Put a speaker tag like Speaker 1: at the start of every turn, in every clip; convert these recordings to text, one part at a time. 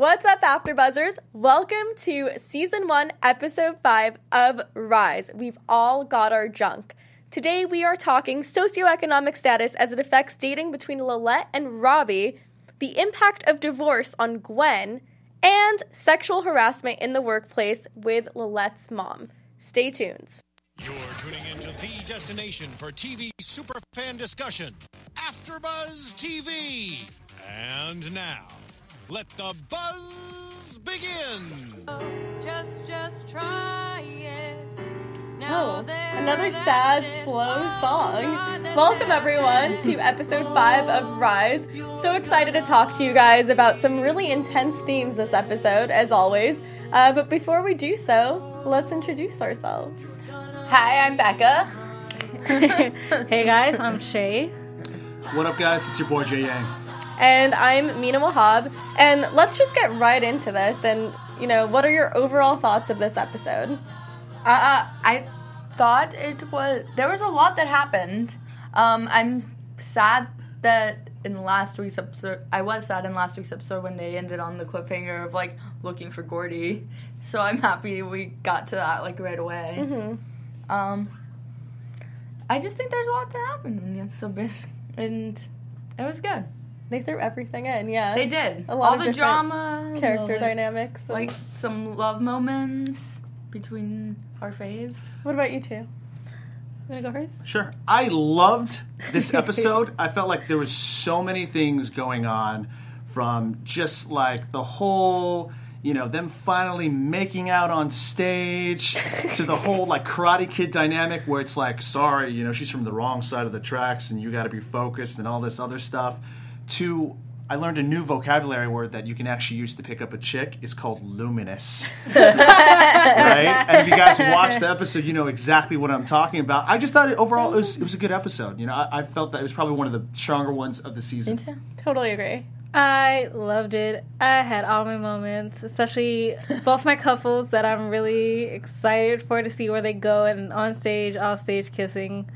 Speaker 1: What's up, AfterBuzzers? Welcome to season one, episode five of Rise. We've all got our junk. Today we are talking socioeconomic status as it affects dating between Lilette and Robbie, the impact of divorce on Gwen, and sexual harassment in the workplace with Lilette's mom. Stay tuned.
Speaker 2: You're tuning into the destination for TV superfan discussion, AfterBuzz TV. And now, let the buzz begin.
Speaker 3: Just, just try it.
Speaker 1: Oh, another sad, slow song. Welcome, everyone, to episode five of Rise. So excited to talk to you guys about some really intense themes this episode, as always. Uh, but before we do so, let's introduce ourselves.
Speaker 4: Hi, I'm Becca.
Speaker 5: hey guys, I'm Chae.
Speaker 6: What up, guys? It's your boy Jay Yang.
Speaker 1: And I'm Mina Wahab. And let's just get right into this. And, you know, what are your overall thoughts of this episode?
Speaker 4: Uh, uh, I thought it was there was a lot that happened. Um, I'm sad that in last week's episode, I was sad in last week's episode when they ended on the cliffhanger of like looking for Gordy. So I'm happy we got to that like right away.
Speaker 1: Mm-hmm.
Speaker 4: Um, I just think there's a lot that happened in the episode, and it was good.
Speaker 1: They threw everything in, yeah.
Speaker 4: They did
Speaker 1: A lot
Speaker 4: all
Speaker 1: of
Speaker 4: the drama,
Speaker 1: Character dynamics. and-
Speaker 4: like some love moments between our faves.
Speaker 1: what about you two?
Speaker 5: You wanna go first?
Speaker 6: Sure. I loved this episode. I felt like there was so many things going on from just like the whole, you know, them finally making out on stage to the whole like Karate Kid dynamic where it's like, sorry, you know, she's from the wrong side of the tracks and you got to be focused and all this other stuff to I learned a new vocabulary word that you can actually use to pick up a chick. It's called luminous. right? And if you guys watch the episode, you know exactly what I'm talking about. I just thought it, overall it was, it was a good episode. You know, I, I felt that it was probably one of the stronger ones of the season.
Speaker 1: Totally agree.
Speaker 5: I loved it. I had all my moments, especially both my couples that I'm really excited for to see where they go and on stage, off stage kissing.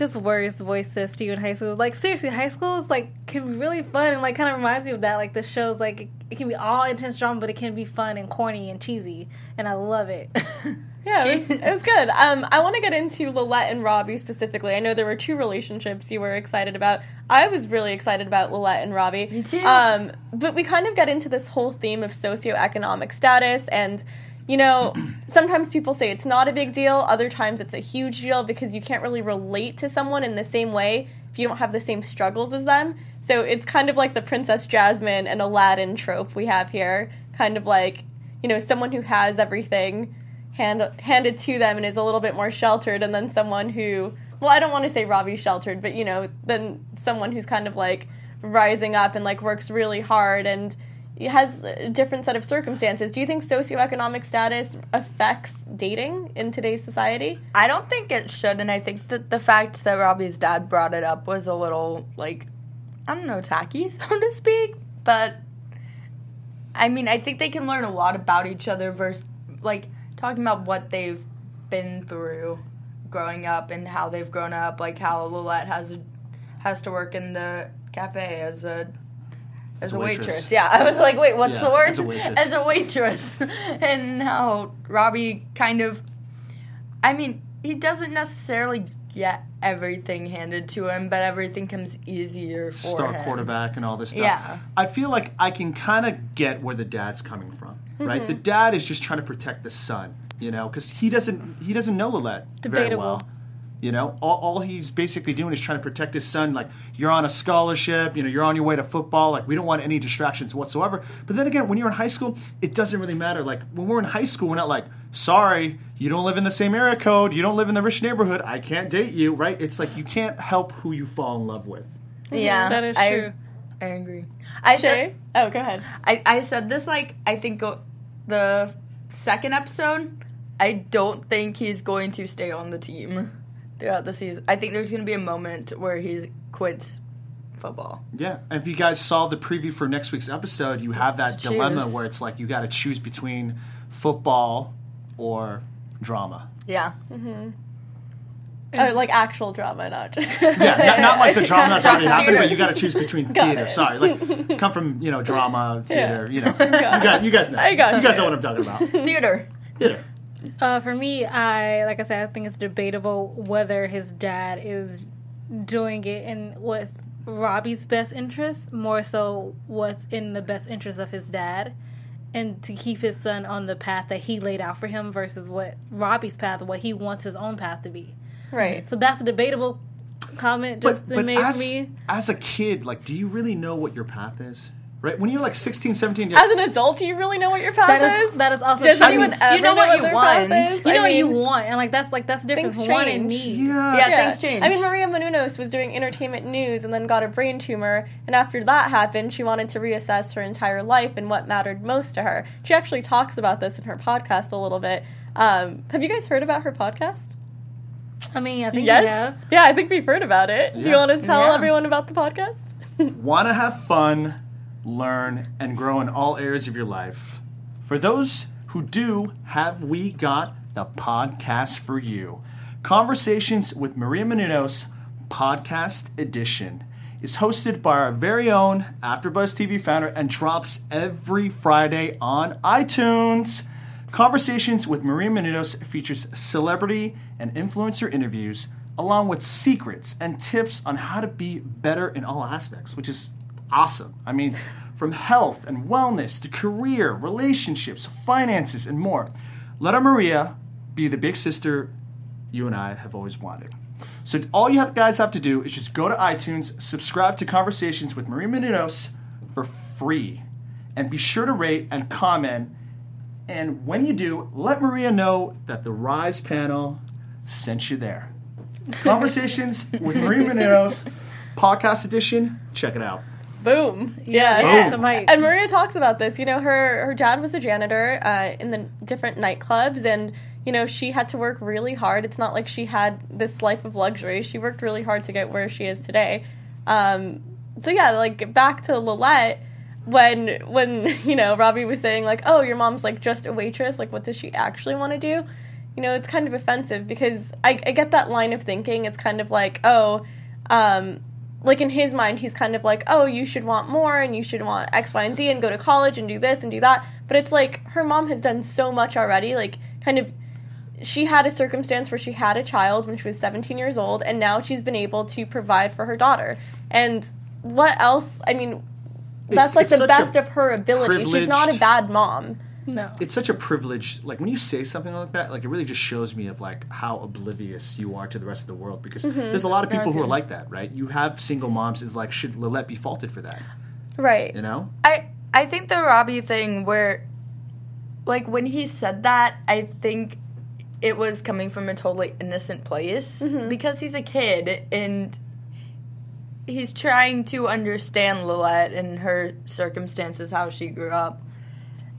Speaker 5: Just worst voices to you in high school. Like seriously, high school is like can be really fun and like kind of reminds me of that. Like the shows, like it, it can be all intense drama, but it can be fun and corny and cheesy, and I love it.
Speaker 1: Yeah, it was, it was good. Um, I want to get into Lilette and Robbie specifically. I know there were two relationships you were excited about. I was really excited about Lilette and Robbie.
Speaker 4: Me too.
Speaker 1: Um, but we kind of get into this whole theme of socioeconomic status and. You know, sometimes people say it's not a big deal, other times it's a huge deal because you can't really relate to someone in the same way if you don't have the same struggles as them. So it's kind of like the Princess Jasmine and Aladdin trope we have here. Kind of like, you know, someone who has everything hand, handed to them and is a little bit more sheltered, and then someone who, well, I don't want to say Robbie's sheltered, but you know, then someone who's kind of like rising up and like works really hard and has a different set of circumstances. Do you think socioeconomic status affects dating in today's society?
Speaker 4: I don't think it should, and I think that the fact that Robbie's dad brought it up was a little like I don't know, tacky, so to speak. But I mean, I think they can learn a lot about each other versus like talking about what they've been through growing up and how they've grown up, like how Lilette has has to work in the cafe as a as,
Speaker 6: a
Speaker 4: a waitress.
Speaker 6: waitress.
Speaker 4: Yeah, I was like, wait, what's
Speaker 6: Yeah,
Speaker 4: the word?
Speaker 6: as a waitress.
Speaker 4: As a waitress, and how Robbie kind of, I mean, he doesn't necessarily get everything handed to him, but everything comes easier for
Speaker 6: Star
Speaker 4: him.
Speaker 6: quarterback and all this stuff.
Speaker 4: Yeah.
Speaker 6: I feel like I can kind of get where the dad's coming from, right? Mm-hmm. The dad is just trying to protect the son, you know, because he doesn't he doesn't know Lilette very well. You know, all, all he's basically doing is trying to protect his son. Like, you're on a scholarship, you know, you're on your way to football. Like, we don't want any distractions whatsoever. But then again, when you're in high school, it doesn't really matter. Like, when we're in high school, we're not like, sorry, you don't live in the same area code, you don't live in the rich neighborhood, I can't date you, right? It's like you can't help who you fall in love with.
Speaker 4: Yeah,
Speaker 5: That is true.
Speaker 4: I agree. I
Speaker 1: Chae?
Speaker 4: said
Speaker 1: Oh, go ahead.
Speaker 4: I, I said this like I think the second episode. I don't think he's going to stay on the team throughout the season. I think there's going to be a moment where he quits football.
Speaker 6: Yeah, and if you guys saw the preview for next week's episode, you have that
Speaker 4: Choose.
Speaker 6: dilemma where it's like you got to choose between football or drama.
Speaker 4: Yeah. Mm-hmm.
Speaker 1: Oh, like actual drama, not just.
Speaker 6: Yeah, not, not like the drama that's already happened, but you got to choose between
Speaker 1: Got
Speaker 6: theater.
Speaker 1: it.
Speaker 6: Sorry, like come from you know drama, theater. You know, you guys, you guys know.
Speaker 1: I got
Speaker 6: you guys
Speaker 1: you.
Speaker 6: know what I'm talking about.
Speaker 4: Theater.
Speaker 6: Theater.
Speaker 5: Uh, for me, I like I said, I think it's debatable whether his dad is doing it in what's Robbie's best interest, more so what's in the best interest of his dad, and to keep his son on the path that he laid out for him versus what Robbie's path, what he wants his own path to be.
Speaker 1: right.
Speaker 5: So that's a debatable comment just
Speaker 6: But, but
Speaker 5: make
Speaker 6: as,
Speaker 5: me.
Speaker 6: as a kid, like, do you really know what your path is? Right? When you're like 16, 17,
Speaker 1: As an adult, do you really know what your path
Speaker 5: That
Speaker 1: is?
Speaker 5: is that is also
Speaker 1: Does
Speaker 5: true.
Speaker 1: anyone ever
Speaker 4: you know what you want.
Speaker 5: You know
Speaker 1: I
Speaker 5: what you want, and like that's like that's the difference.
Speaker 1: Things
Speaker 5: Want and
Speaker 1: change.
Speaker 5: need.
Speaker 6: yeah.
Speaker 4: Yeah. things change.
Speaker 1: I mean, Maria Menounos was doing entertainment news and then got a brain tumor. And after that happened, she wanted to reassess her entire life and what mattered most to her. She actually talks about this in her podcast a little bit. Um, have you guys heard about her podcast?
Speaker 5: I mean, I think
Speaker 1: Yes.
Speaker 5: we have.
Speaker 1: Yeah, I think we've heard about it. Do you want to tell
Speaker 4: Yeah.
Speaker 1: everyone about the podcast?
Speaker 6: Want to have fun, learn, and grow in all areas of your life? For those who do, have we got the podcast for you? Conversations with Maria Menounos, podcast edition, is hosted by our very own AfterBuzz TV founder and drops every Friday on iTunes. Conversations with Maria Menounos features celebrity and influencer interviews, along with secrets and tips on how to be better in all aspects, which is awesome. I mean, from health and wellness to career, relationships, finances, and more. Let our Maria be the big sister you and I have always wanted. So all you have, guys have to do is just go to iTunes, subscribe to Conversations with Maria Menounos for free, and be sure to rate and comment. And when you do, let Maria know that the Rise panel sent you there. Conversations with Maria Menounos, podcast edition. Check it out.
Speaker 1: Boom. Yeah.
Speaker 6: Boom.
Speaker 5: The mic.
Speaker 1: And Maria talks about this. You know, her her dad was a janitor uh, in the different nightclubs, and you know she had to work really hard. It's not like she had this life of luxury. She worked really hard to get where she is today. Um, so yeah, like back to Lilette. When when you know Robbie was saying like, oh, your mom's like just a waitress. Like, what does she actually want to do? You know, it's kind of offensive because I, I get that line of thinking. It's kind of like, oh, um, like in his mind, he's kind of like, oh, you should want more and you should want X, Y, and Z and go to college and do this and do that. But it's like her mom has done so much already. Like, kind of, she had a circumstance where she had a child when she was 17 years old, and now she's been able to provide for her daughter. And what else? I mean, that's
Speaker 6: It's-
Speaker 1: like
Speaker 6: it's
Speaker 1: the best of her ability. She's not a bad mom.
Speaker 5: No.
Speaker 6: It's such a privilege. Like when you say something like that, like it really just shows me of like how oblivious you are to the rest of the world. Because mm-hmm. there's a lot of people who are like that, right? You have single moms. Is like should Lilette be faulted for that?
Speaker 1: Right.
Speaker 6: You know?
Speaker 4: I I think the Robbie thing where like when he said that, I think it was coming from a totally innocent place mm-hmm. because he's a kid and he's trying to understand Lilette and her circumstances, how she grew up.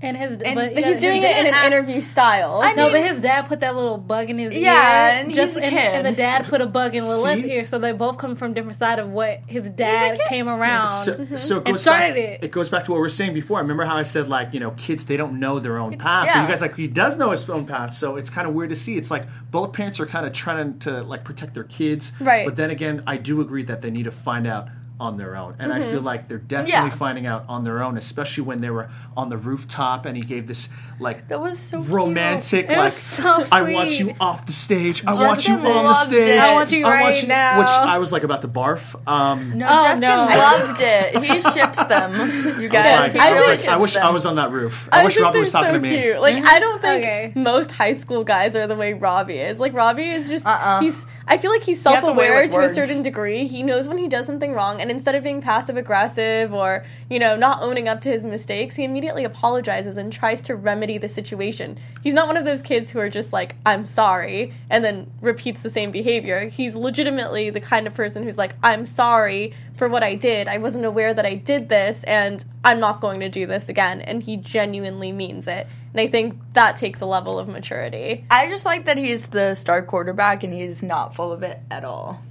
Speaker 5: And his,
Speaker 4: And-
Speaker 5: but,
Speaker 1: But he's doing
Speaker 4: He
Speaker 1: it in an
Speaker 4: didn't act-
Speaker 1: interview style.
Speaker 4: I
Speaker 5: No,
Speaker 4: mean-
Speaker 5: but his dad put that little bug in his ear.
Speaker 4: Yeah, and
Speaker 5: just
Speaker 4: he's a
Speaker 5: and,
Speaker 4: kid.
Speaker 5: and the dad put a bug in Lilette's
Speaker 6: See?
Speaker 5: ear, so they both come from different side of what his dad came around.
Speaker 6: So, so it
Speaker 5: And
Speaker 6: goes
Speaker 5: started
Speaker 6: back,
Speaker 5: it.
Speaker 6: goes back to what we were saying before. I Remember how I said like you know kids they don't know their own path. But
Speaker 4: Yeah.
Speaker 6: you guys like he does know his own path. So it's kind of weird to see. It's like both parents are kind of trying to like protect their kids.
Speaker 1: Right.
Speaker 6: But then again, I do agree that they need to find out on their own, and
Speaker 1: Mm-hmm.
Speaker 6: I feel like they're definitely
Speaker 4: Yeah.
Speaker 6: finding out on their own, especially when they were on the rooftop and he gave this like
Speaker 4: That was so
Speaker 6: romantic
Speaker 5: It
Speaker 6: like
Speaker 5: so
Speaker 6: I want you off the stage. I want you on the stage.
Speaker 4: it. I
Speaker 5: want you right now.
Speaker 6: Which I was like about to barf. Um,
Speaker 4: No,
Speaker 5: Oh,
Speaker 4: Justin
Speaker 5: no.
Speaker 4: loved it. He ships them. You guys,
Speaker 6: like,
Speaker 4: he
Speaker 1: I
Speaker 6: I, was
Speaker 4: really
Speaker 6: like, I wish
Speaker 4: them.
Speaker 6: I was on that roof. I, wish Robbie was talking
Speaker 1: so
Speaker 6: to me.
Speaker 1: Cute. Like I don't think
Speaker 5: Okay.
Speaker 1: most high school guys are the way Robbie is. Like Robbie is just
Speaker 4: Uh-uh.
Speaker 1: he's. I feel like he's
Speaker 4: has a way
Speaker 1: self-aware
Speaker 4: with
Speaker 1: to a certain degree. He knows when he does something wrong, and instead of being passive aggressive or you know not owning up to his mistakes, he immediately apologizes and tries to remedy the situation. He's not one of those kids who are just like I'm sorry and then repeats the same behavior. He's legitimately the kind of person who's like I'm sorry for what I did. I wasn't aware that I did this, and I'm not going to do this again. And he genuinely means it. And I think that takes a level of maturity.
Speaker 4: I just like that he's the star quarterback and he's not full of it at all.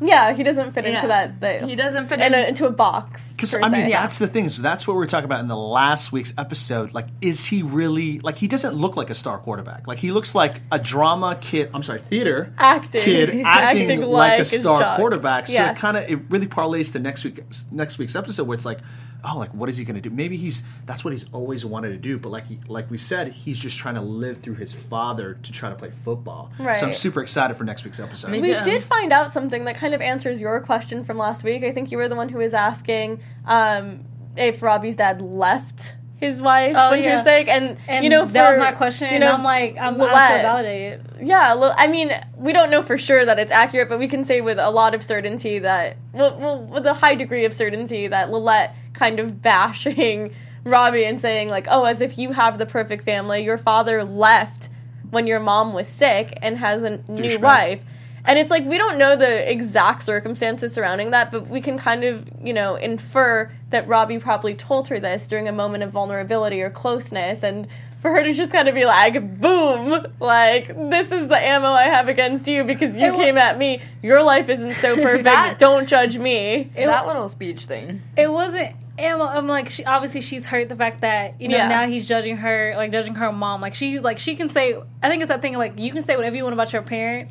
Speaker 1: Yeah, he doesn't fit into that. The,
Speaker 4: He doesn't fit
Speaker 1: in
Speaker 4: in.
Speaker 1: a, into a box.
Speaker 6: Because I mean,
Speaker 1: se.
Speaker 6: that's the thing. So that's what we were talking about in the last week's episode. Like, is he really like? He doesn't look like a star quarterback. Like, he looks like a drama kid. I'm sorry, theater
Speaker 1: Acting.
Speaker 6: kid acting,
Speaker 1: Acting
Speaker 6: like,
Speaker 1: like
Speaker 6: a star
Speaker 1: job.
Speaker 6: quarterback. So
Speaker 1: Yeah.
Speaker 6: it kind of it really parlays to next week next week's episode where it's like. Oh, like what is he going to do? Maybe he's that's what he's always wanted to do, but like he, like we said, he's just trying to live through his father to try to play football. So I'm super excited for next week's episode.
Speaker 1: We
Speaker 4: Yeah.
Speaker 1: did find out something that kind of answers your question from last week. I think you were the one who was asking um, if Robbie's dad left his wife
Speaker 5: Oh,
Speaker 1: when she was sick, and,
Speaker 5: And
Speaker 1: you know
Speaker 5: that was my question,
Speaker 1: You
Speaker 5: and
Speaker 1: know,
Speaker 5: I'm like, I'm, I'm still validated.
Speaker 1: Yeah, Li- I mean, we don't know for sure that it's accurate, but we can say with a lot of certainty that, well, well with a high degree of certainty, that Lilette kind of bashing Robbie and saying, like, oh, as if you have the perfect family. Your father left when your mom was sick and has a new
Speaker 6: Douchebag.
Speaker 1: wife. And it's like, we don't know the exact circumstances surrounding that, but we can kind of, you know, infer that Robbie probably told her this during a moment of vulnerability or closeness. And for her to just kind of be like, boom, like, this is the ammo I have against you because you
Speaker 5: It wa-
Speaker 1: came at me. Your life isn't so perfect.
Speaker 4: That-
Speaker 1: Don't judge me.
Speaker 4: that little speech thing.
Speaker 5: It wasn't. ammo. I'm like, she obviously she's hurt the fact that you know
Speaker 1: Yeah.
Speaker 5: now he's judging her, like judging her mom. Like she, like she can say. I think it's that thing like you can say whatever you want about your parent,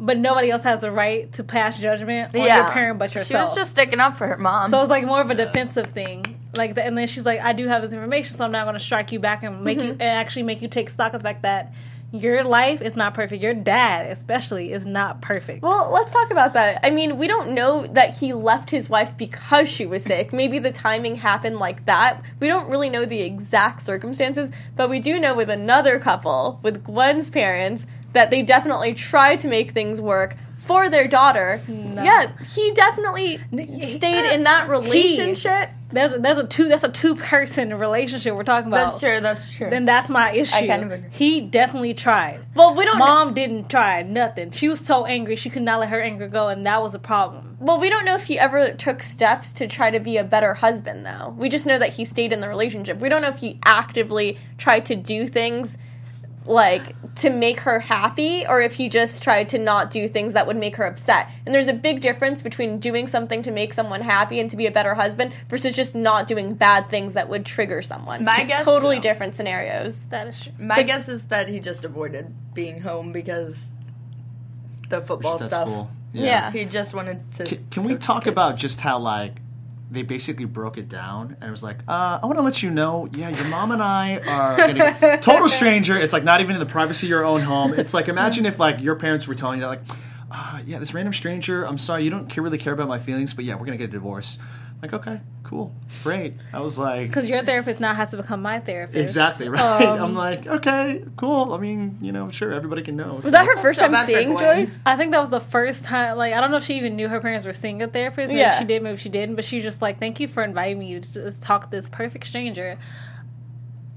Speaker 5: but nobody else has the right to pass judgment on your parent but yourself.
Speaker 4: She was just sticking up for her mom.
Speaker 5: So it's like more of a defensive thing. Like, the, and then she's like, "I do have this information, so I'm not going to strike you back and make you mm-hmm. and actually make you take stock of the fact that your life is not perfect. Your dad, especially, is not perfect."
Speaker 1: Well, let's talk about that. I mean, we don't know that he left his wife because she was sick. Maybe the timing happened like that. We don't really know the exact circumstances, but we do know with another couple, with Gwen's parents, that they definitely tried to make things work for their daughter. Yeah, he definitely stayed in that relationship.
Speaker 5: There's a, there's a two that's a two person relationship we're talking about.
Speaker 4: that's true. That's true.
Speaker 5: Then that's my issue.
Speaker 4: kind of agree.
Speaker 5: he definitely tried.
Speaker 1: Well, we don't know.
Speaker 5: Mom didn't try nothing. She was so angry she could not let her anger go, and that was a problem.
Speaker 1: Well, we don't know if he ever took steps to try to be a better husband, though. We just know that he stayed in the relationship. We don't know if he actively tried to do things like to make her happy or if he just tried to not do things that would make her upset. And there's a big difference between doing something to make someone happy and to be a better husband versus just not doing bad things that would trigger someone.
Speaker 4: My guess-
Speaker 1: totally
Speaker 4: Yeah.
Speaker 1: different scenarios.
Speaker 5: That is true.
Speaker 4: My guess is that he just avoided being home because the football stuff.
Speaker 6: school.
Speaker 1: Yeah.
Speaker 4: He just wanted to.
Speaker 6: Can, can we talk
Speaker 4: kids.
Speaker 6: about just how like they basically broke it down and it was like, uh, I want to let you know, yeah, your mom and I are gonna total stranger. It's like not even in the privacy of your own home. It's like imagine if like your parents were telling you that like, uh, yeah, this random stranger. I'm sorry, you don't care, really care about my feelings, but yeah, we're gonna get a divorce. Like, okay, cool, great. I was like,
Speaker 5: Because your therapist now has to become my therapist.
Speaker 6: exactly right.
Speaker 5: Um,
Speaker 6: I'm like, okay, cool. I mean, you know, sure, everybody can know.
Speaker 1: Was that her first
Speaker 4: so
Speaker 1: time seeing Joyce?
Speaker 5: I think that was the first time. Like, I don't know if she even knew her parents were seeing a therapist. Maybe
Speaker 1: Yeah.
Speaker 5: she did, maybe she didn't. But she was just like, "Thank you for inviting me to just talk to this perfect stranger,"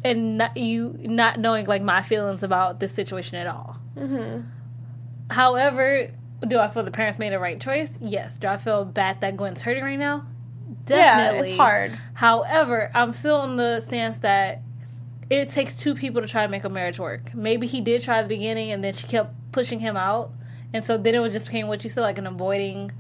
Speaker 5: and not, you not knowing like my feelings about this situation at all. Mm-hmm. However, do I feel the parents made the right choice? Yes. Do I feel bad that Gwen's hurting right now?
Speaker 1: Yeah, it's hard.
Speaker 5: However, I'm still on the stance that it takes two people to try to make a marriage work. Maybe he did try at the beginning and then she kept pushing him out. And so then it just became what you said, like an avoiding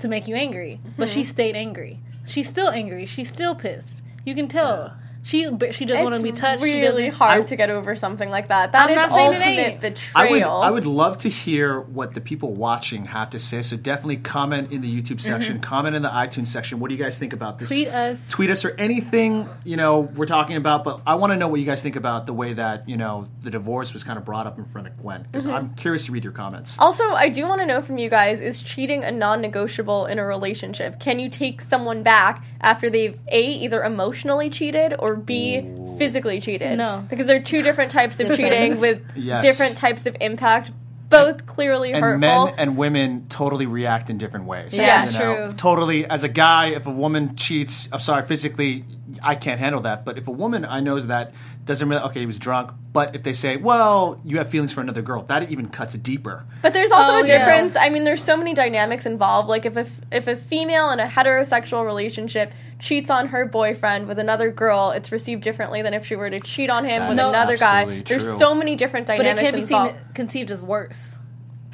Speaker 5: to make you angry. But
Speaker 1: Mm-hmm.
Speaker 5: she stayed angry. She's still angry. She's still pissed. You can tell. She she doesn't want to be touched. She
Speaker 1: really hard
Speaker 6: I-
Speaker 1: to get over something like that. That
Speaker 5: I'm
Speaker 1: is
Speaker 5: not saying it
Speaker 1: ultimate
Speaker 5: ain't.
Speaker 6: I would,
Speaker 1: betrayal.
Speaker 6: I would love to hear what the people watching have to say. So definitely comment in the YouTube mm-hmm. section, comment in the iTunes section. What do you guys think about this?
Speaker 5: Tweet us.
Speaker 6: Tweet us or anything you know we're talking about. But I want to know what you guys think about the way that you know the divorce was kind of brought up in front of Gwen because mm-hmm. I'm curious to read your comments.
Speaker 1: Also, I do want to know from you guys is cheating a non negotiable in a relationship? Can you take someone back after they've A, either emotionally cheated or B, physically cheated?
Speaker 5: No.
Speaker 1: Because there are two different types of cheating with
Speaker 6: Yes.
Speaker 1: different types of impact, both clearly
Speaker 6: and
Speaker 1: hurtful.
Speaker 6: men and women totally react in different ways.
Speaker 1: Yeah,
Speaker 6: you know?
Speaker 5: true.
Speaker 6: Totally. As a guy, if a woman cheats, I'm sorry, physically, I can't handle that. But if a woman I know that doesn't really, okay, he was drunk. But if they say, well, you have feelings for another girl, that even cuts deeper.
Speaker 1: But there's also
Speaker 5: Oh,
Speaker 1: a
Speaker 5: yeah.
Speaker 1: difference. I mean, there's so many dynamics involved. Like if a, if a female in a heterosexual relationship cheats on her boyfriend with another girl, it's received differently than if she were to cheat on him
Speaker 6: That
Speaker 1: with another guy.
Speaker 6: absolutely
Speaker 1: There's so many different dynamics.
Speaker 5: But it can't be seen conceived as worse.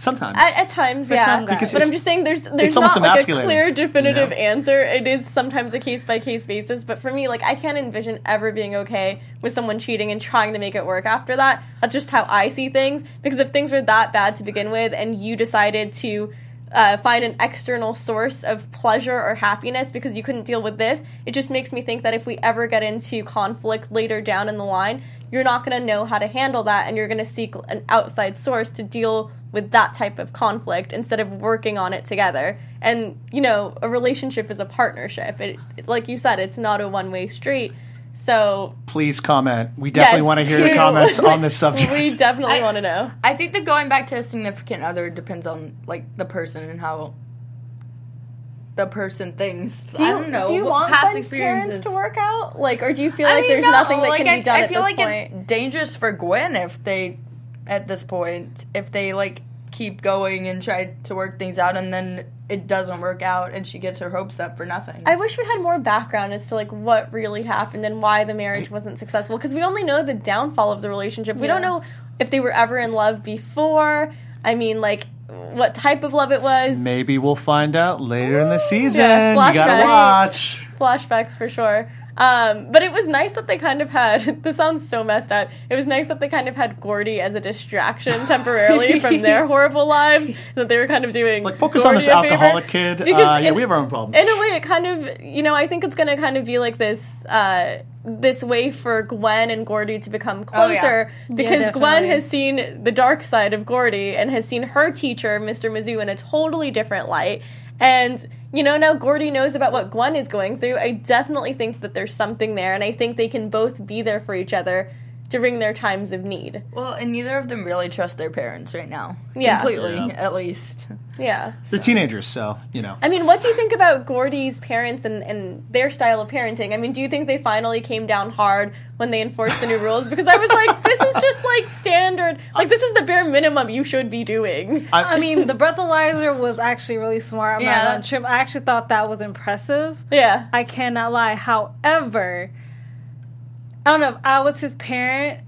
Speaker 6: Sometimes.
Speaker 1: At, at times, yeah.
Speaker 5: some
Speaker 1: but I'm just saying there's there's not like a clear definitive
Speaker 6: you know?
Speaker 1: answer. It is sometimes a case by case basis. But for me, like I can't envision ever being okay with someone cheating and trying to make it work after that. That's just how I see things. Because if things were that bad to begin with, and you decided to uh, find an external source of pleasure or happiness because you couldn't deal with this, it just makes me think that if we ever get into conflict later down in the line, you're not going to know how to handle that and you're going to seek an outside source to deal with that type of conflict instead of working on it together. And, you know, a relationship is a partnership. It, like you said, it's not a one way street. So,
Speaker 6: Please comment. We definitely
Speaker 1: yes,
Speaker 6: want to hear your comments on this subject.
Speaker 1: we definitely want to know.
Speaker 4: I think that going back to a significant other depends on like the person and how the person thinks.
Speaker 1: Do you,
Speaker 4: I don't know.
Speaker 1: do you want
Speaker 4: past
Speaker 1: Gwen's
Speaker 4: experiences
Speaker 1: to work out? Like, or do you feel
Speaker 4: I
Speaker 1: like
Speaker 4: mean,
Speaker 1: there's
Speaker 4: no,
Speaker 1: nothing that
Speaker 4: like,
Speaker 1: can
Speaker 4: I,
Speaker 1: be done
Speaker 4: I
Speaker 1: at
Speaker 4: feel
Speaker 1: this
Speaker 4: like
Speaker 1: point?
Speaker 4: it's dangerous for Gwen if they, at this point, if they like keep going and try to work things out and then it doesn't work out and she gets her hopes up for nothing.
Speaker 1: I wish we had more background as to like what really happened and why the marriage wasn't successful because we only know the downfall of the relationship. We don't know if they were ever in love before. I mean, like what type of love it was.
Speaker 6: Maybe we'll find out later in the season.
Speaker 1: Yeah,
Speaker 6: you gotta watch.
Speaker 1: flashbacks for sure. Um, but it was nice that they kind of had. This sounds so messed up. It was nice that they kind of had Gordy as a distraction temporarily from their horrible lives. That they were kind of doing
Speaker 6: Like, focus on this alcoholic kid.
Speaker 1: Because
Speaker 6: Uh, yeah,
Speaker 1: in-
Speaker 6: we have our own problems.
Speaker 1: In a way, it kind of, you know, I think it's going to kind of be like this, uh, this way for Gwen and Gordy to become
Speaker 4: Oh, yeah.
Speaker 1: closer because Gwen has seen the dark side of Gordy and has seen her teacher, Mr. Mazzu, in a totally different light. And, you know, now Gordy knows about what Gwen is going through. I definitely think that there's something there, and I think they can both be there for each other during their times of need.
Speaker 4: well, and neither of them really trust their parents right now.
Speaker 1: Yeah.
Speaker 4: Completely,
Speaker 6: Yeah.
Speaker 4: at least.
Speaker 1: Yeah.
Speaker 6: They're teenagers, so, you know.
Speaker 1: I mean, what do you think about Gordy's parents and, and their style of parenting? I mean, do you think they finally came down hard when they enforced the new rules? Because I was like, this is just like standard. Like, this is the bare minimum you should be doing.
Speaker 5: I mean, the breathalyzer was actually really smart. I'm
Speaker 4: Yeah.
Speaker 5: not gonna trip. I actually thought that was impressive.
Speaker 1: Yeah.
Speaker 5: I cannot lie. However, I don't know if I was his parent.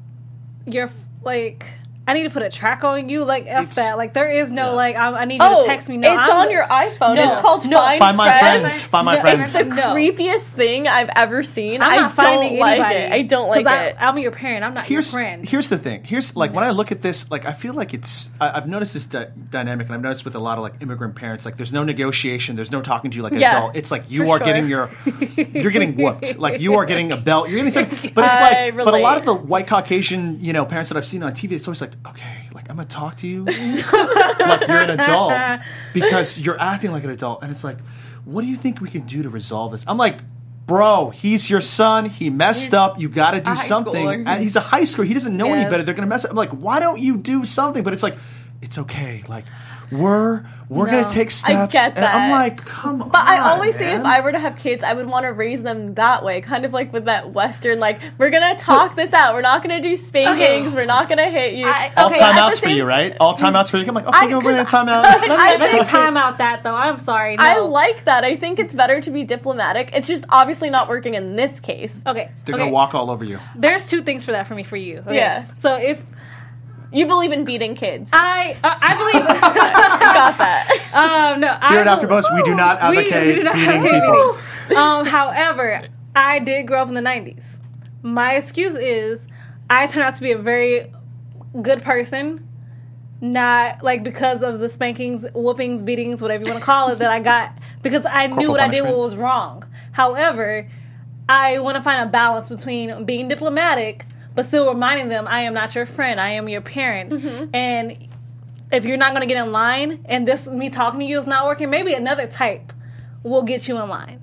Speaker 5: You're like, I need to put a track on you. Like, f
Speaker 6: It's-
Speaker 5: that. Like, there is no
Speaker 6: yeah.
Speaker 5: like. I, I need you
Speaker 1: Oh,
Speaker 5: to text me. No,
Speaker 1: it's
Speaker 5: I'm-
Speaker 1: on your iPhone.
Speaker 5: No.
Speaker 1: It's called
Speaker 5: No.
Speaker 1: Find,
Speaker 6: Find my
Speaker 1: Friends.
Speaker 6: friends. Find my
Speaker 5: No,
Speaker 6: friends.
Speaker 1: It's the
Speaker 5: No.
Speaker 1: creepiest thing I've ever seen.
Speaker 5: I'm not finding
Speaker 1: don't like
Speaker 5: anybody.
Speaker 1: it. I don't like
Speaker 5: I,
Speaker 1: it.
Speaker 5: I'm your parent. I'm not
Speaker 6: here's
Speaker 5: your friend.
Speaker 6: here's the thing. Here's like when I look at this, like I feel like it's. I, I've noticed this dy- dynamic, and I've noticed with a lot of like immigrant parents, like there's no negotiation, there's no talking to you like an
Speaker 1: Yeah,
Speaker 6: adult. It's like you are
Speaker 1: sure.
Speaker 6: getting your, you're getting whooped. Like you are getting a belt. You're getting something. But it's like, but a lot of the white Caucasian, you know, parents that I've seen on TV, it's always like, okay, like I'm gonna talk to you, like you're an adult because you're acting like an adult, and it's like, what do you think we can do to resolve this? I'm like. Bro, he's your son. He messed
Speaker 4: He's
Speaker 6: up. You got to do something.
Speaker 4: schooler.
Speaker 6: And he's a high schooler. He doesn't know any better. They're gonna mess up. I'm like, why don't you do something? But it's like, it's okay. Like, we're we're
Speaker 5: No.
Speaker 6: gonna take steps.
Speaker 1: get
Speaker 6: And I'm like, come on.
Speaker 1: But I always say
Speaker 6: man.
Speaker 1: if I were to have kids, I would want to raise them that way, kind of like with that Western, like we're gonna talk this out. We're not gonna do spankings. We're not gonna hit you.
Speaker 4: I-
Speaker 6: all
Speaker 1: Okay, at
Speaker 6: timeouts
Speaker 1: mm.
Speaker 6: for you, right? All timeouts for you. I'm like, okay,
Speaker 1: I-
Speaker 6: I'm gonna bring a
Speaker 1: 'cause
Speaker 6: timeout.
Speaker 1: I
Speaker 5: Let me
Speaker 1: think-
Speaker 5: time out that though. I'm sorry. No.
Speaker 1: I like that. I think it's better to be diplomatic. It's just obviously not working in this case.
Speaker 5: Okay.
Speaker 6: They're
Speaker 5: okay.
Speaker 6: gonna walk all over you.
Speaker 5: There's two things for that for me for you. Okay.
Speaker 1: Yeah.
Speaker 5: So if
Speaker 1: You believe in beating kids.
Speaker 5: I uh, I believe
Speaker 1: got that.
Speaker 5: um no I
Speaker 6: Here at
Speaker 5: bel-
Speaker 6: AfterBuzz, we do not advocate
Speaker 5: we do not
Speaker 6: beating
Speaker 5: advocate
Speaker 6: people.
Speaker 5: beating. um, however, I did grow up in the '90s. My excuse is I turned out to be a very good person, not like because of the spankings, whoopings, beatings, whatever you want to call it, that I got because I knew
Speaker 6: Corporal
Speaker 5: what I did what was wrong. However, I want to find a balance between being diplomatic but still reminding them I am not your friend, I am your parent, mm-hmm. and if you're not going to get in line and this me talking to you is not working, maybe another type will get you in line.